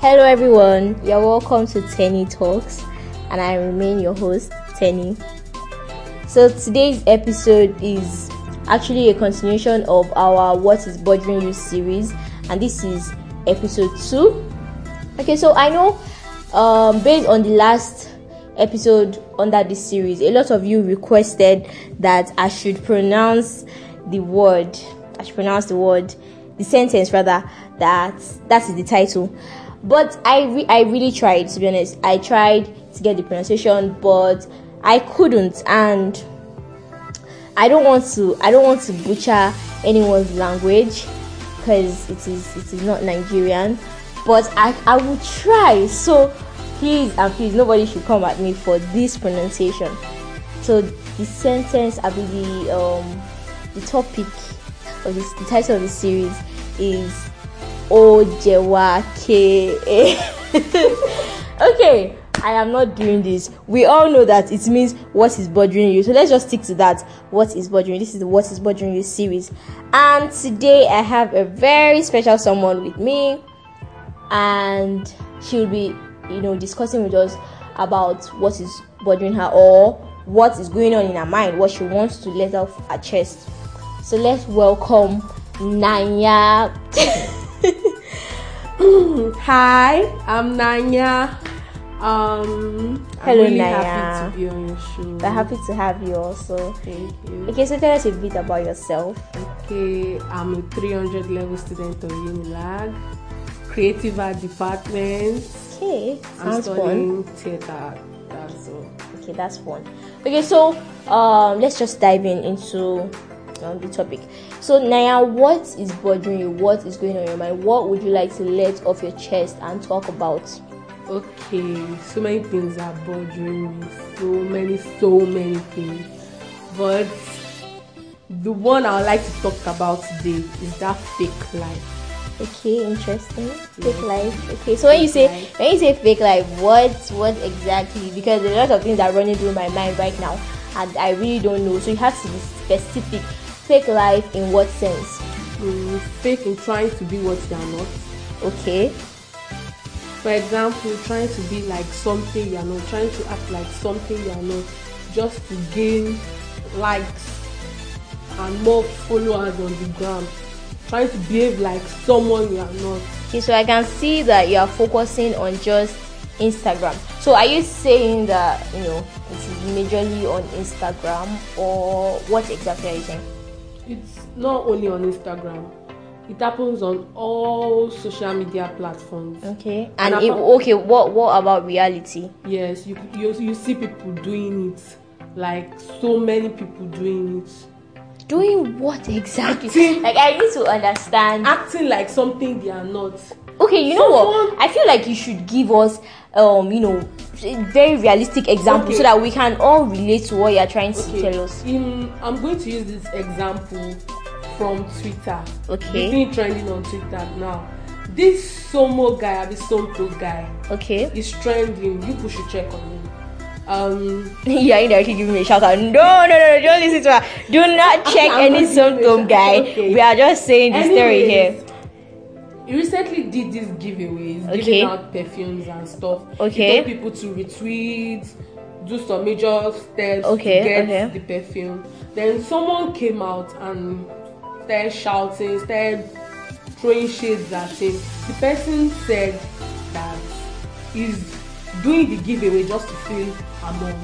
Hello, everyone. You're welcome to Teni Talks, and I remain your host, Teni. So, today's episode is actually a continuation of our What is Bothering You series, and this is episode 2. Okay, so I know um, based on the last episode under this series, a lot of you requested that I should pronounce the word, I should pronounce the word, the sentence rather, that that is the title but I re- I really tried to be honest. I tried to get the pronunciation, but I couldn't, and I don't want to I don't want to butcher anyone's language because it is it is not Nigerian. But I I will try. So please and please nobody should come at me for this pronunciation. So the sentence I believe the um the topic of this the title of the series is Ojewake. okay, I am not doing this. We all know that it means what is bothering you. So let's just stick to that. What is bothering you? This is the What is bothering you series. And today I have a very special someone with me, and she'll be, you know, discussing with us about what is bothering her or what is going on in her mind, what she wants to let off her chest. So let's welcome Nanya. Hi, I'm Nanya. Um, Hello, I'm really Nanya. happy to be on your show. We're happy to have you also. Thank you. Okay, so tell us a bit about yourself. Okay, I'm a 300 level student of Unilag, creative art department. Okay, I'm fun. studying theater. That's all. Okay, that's fun. Okay, so um, let's just dive in into um, the topic. So Nanya, what is bothering you? What is going on in your mind? What would you like to let off your chest and talk about? Okay, so many things are bothering me. So many, so many things. But the one I would like to talk about today is that fake life. Okay, interesting. Fake life. Okay, so when you say life. when you say fake life, what what exactly? Because a lot of things are running through my mind right now, and I really don't know. So you have to be specific. Fake life in what sense? Mm, fake in trying to be what you are not. Okay. For example, trying to be like something you are not, trying to act like something you are not, just to gain likes and more followers on the ground. Trying to behave like someone you are not. Okay, so I can see that you are focusing on just Instagram. So are you saying that you know it is majorly on Instagram or what exactly are you saying? It's not only on Instagram. It happens on all social media platforms. Okay. And And it, okay, what what about reality? Yes, you, you you see people doing it, like so many people doing it. Doing what exactly? Acting. Like I need to understand. acting like something they are not. Okay, you know what? I feel like you should give us um, you know, very realistic example Okay. so that we can all relate to what you are trying to Okay, tell us. in, I'm going to use this example from Twitter. Okay. It's been trending on Twitter now. This Somo guy, this Somto guy, Okay. is trending. You people should check on him. Um, Yeah, indirectly giving me a shout out. No, no, no, no, don't listen to her. Do not check I'm any Somto guy. okay. We are just saying the story here. He recently did these giveaways, Okay. giving out perfumes and stuff. Okay. He told people to retweet, do some major steps Okay, to get okay. the perfume. Then someone came out and started shouting, started throwing shades at him. The person said that he's doing the giveaway just to feel among,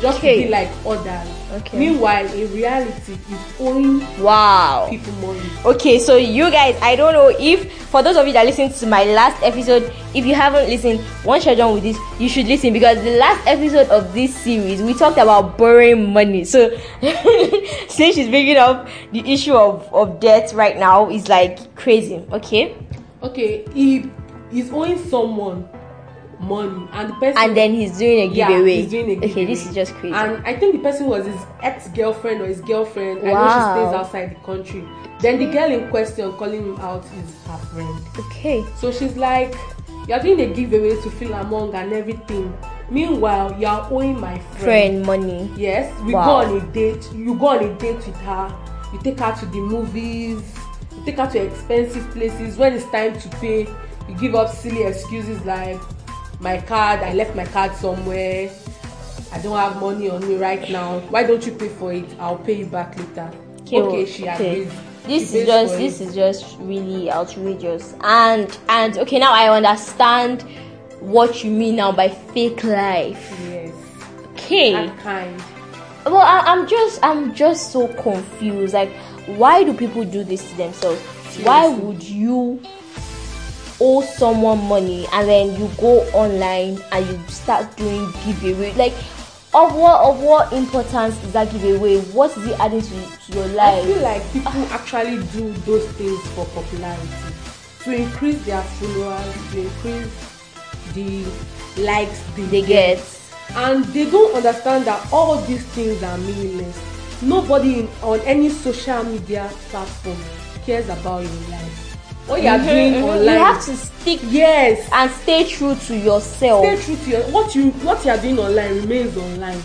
just to be like others. Okay. Meanwhile, in reality, he's owing Wow. people money. Okay, so you guys, I don't know if for those of you that listened to my last episode, if you haven't listened, once you're done with this, you should listen because the last episode of this series we talked about borrowing money. So since she's bringing up the issue of of debt right now, is like crazy. Okay, okay he is owing someone money and the person and then he's doing a yeah, giveaway. he's doing a giveaway. Okay, this is just crazy. and i think the person was his ex-girlfriend or his girlfriend wow. i know she stays outside the country then the girl in question calling him out is her friend okay, so she's like you're doing a giveaway to feel among and everything meanwhile you're owing my friend, friend money. yes we Wow. go on a date you go on a date with her you take her to the movies you take her to expensive places when it's time to pay you give up silly excuses like my card i left my card somewhere. I don't have money on me right now. Why don't you pay for it? I'll pay you back later. Okay, okay she okay. agrees this is just this is just really outrageous. And and okay now i understand what you mean now by fake life. Yes. Okay. That kind. Well I, i'm just i'm just so confused. Like why do people do this to themselves? Seriously. why would you owe someone money and then you go online and you start doing giveaway. Like of what of what importance is that giveaway? What is it adding to, to your life? i feel like people actually do those things for popularity. To increase their followers to increase the likes they, they get. get. And they don't understand that all these things are meaningless. Nobody in, on any social media platform cares about your life what you are mm-hmm, doing mm-hmm. online. You have to stick yes. and stay true to yourself. Stay true to your what you what you are doing online remains online.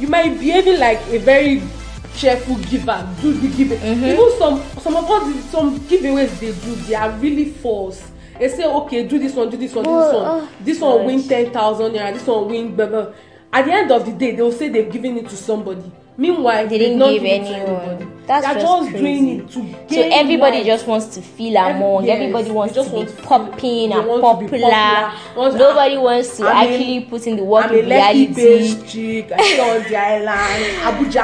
You might be behaving like a very cheerful giver do the give mm-hmm. even some some of us some giveaways they do they are really false. They say okay do this one do this one do this one. oh, this one win ten thousand naira this one win blah blah. At the end of the day they will say they've given it to somebody meanwhile they didn't give anyone. that's They're just, crazy. doing it to gain so everybody life. just wants to feel among. Yes, everybody wants to want be to popping feel, and popular, popular. nobody wants to I'm actually put in the work I'm reality. chick. I stay on the island Abuja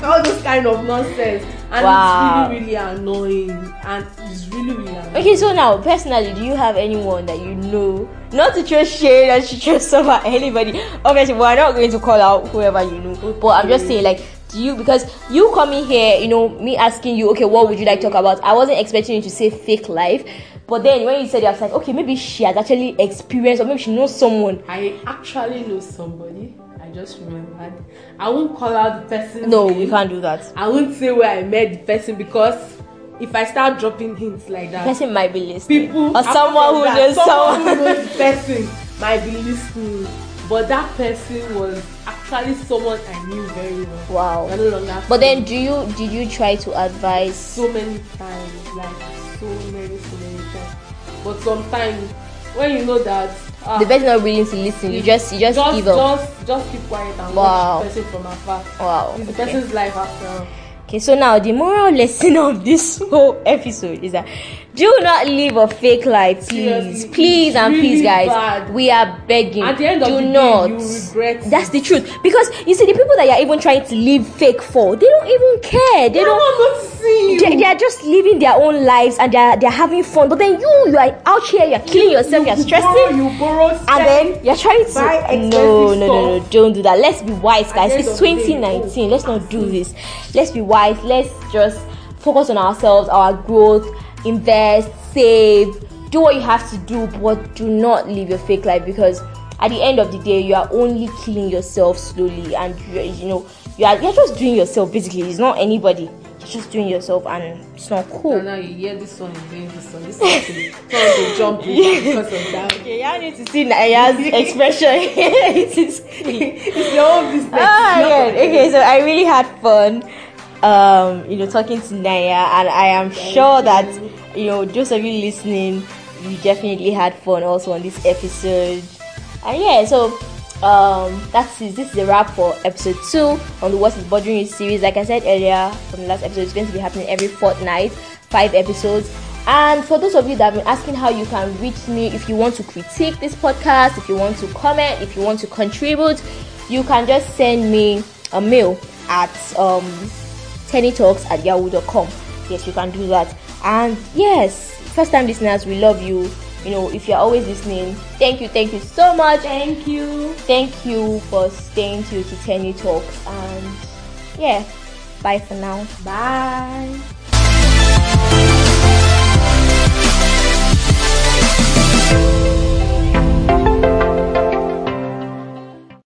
all those kind of nonsense and wow. it's really really annoying and it's really really annoying. okay so now personally do you have anyone that you know not to just share that you just suffer anybody obviously we're not going to call out whoever you know okay. but i'm just saying like do you because you coming here you know me asking you okay what would you like to talk about i wasn't expecting you to say fake life but then when you said it, I was like, okay, maybe she has actually experienced, or maybe she knows someone. I actually know somebody. Just remembered. I won't call out the person. No, name. we can't do that. I won't say where I met the person because if I start dropping hints like that, the person might be listening. People or someone who knows someone, someone who knows the person might be listening. But that person was actually someone I knew very well. Wow. No longer but then, do you did you try to advise? So many times, like so many, so many times. But sometimes, when you know that uh, the person not willing to listen, you just you just, just give up. Just just keep quiet and wow. watch the person from afar. Wow. It's the okay. person's life after all. Okay, so now the moral lesson of this whole episode is that do not live a fake life, please, Seriously, please, and really please, guys. Bad. We are begging. At the end do of the not. day, you regret. That's the truth. Because you see, the people that you're even trying to live fake for, they don't even care. They, they don't. see they, they, are just living their own lives and they're they're having fun. But then you, you are out here, you're killing yourself, you, are stressing, borrow, you borrow, and then you're trying to. No, no, no, no, don't do that. Let's be wise, guys. It's 2019. Let's not do this. Let's be wise. Let's just focus on ourselves, our growth, invest, save, do what you have to do, but do not live your fake life because at the end of the day, you are only killing yourself slowly, and you, you know you are you're just doing yourself. Basically, it's not anybody. You're just doing yourself, and it's not cool. No, no, you hear this one, you're doing this one. This one to, to jump because of that. Okay, y'all need to see Nanya's expression. it is it's your own business. Ah, yeah. Okay, so I really had fun um, you know, talking to Nanya, and I am sure that you know those of you listening, you definitely had fun also on this episode. And yeah, so um, that's it. This is the wrap for episode two on the What is Bothering You series. Like I said earlier from the last episode, it's going to be happening every fortnight, five episodes. And for those of you that have been asking how you can reach me, if you want to critique this podcast, if you want to comment, if you want to contribute, you can just send me a mail at um, tenitalks at yahoo.com. Yes, you can do that. And yes, first time listeners, we love you. You know, if you're always listening, thank you, thank you so much. Thank you. Thank you for staying tuned to Teni Talks. And yeah, bye for now. Bye.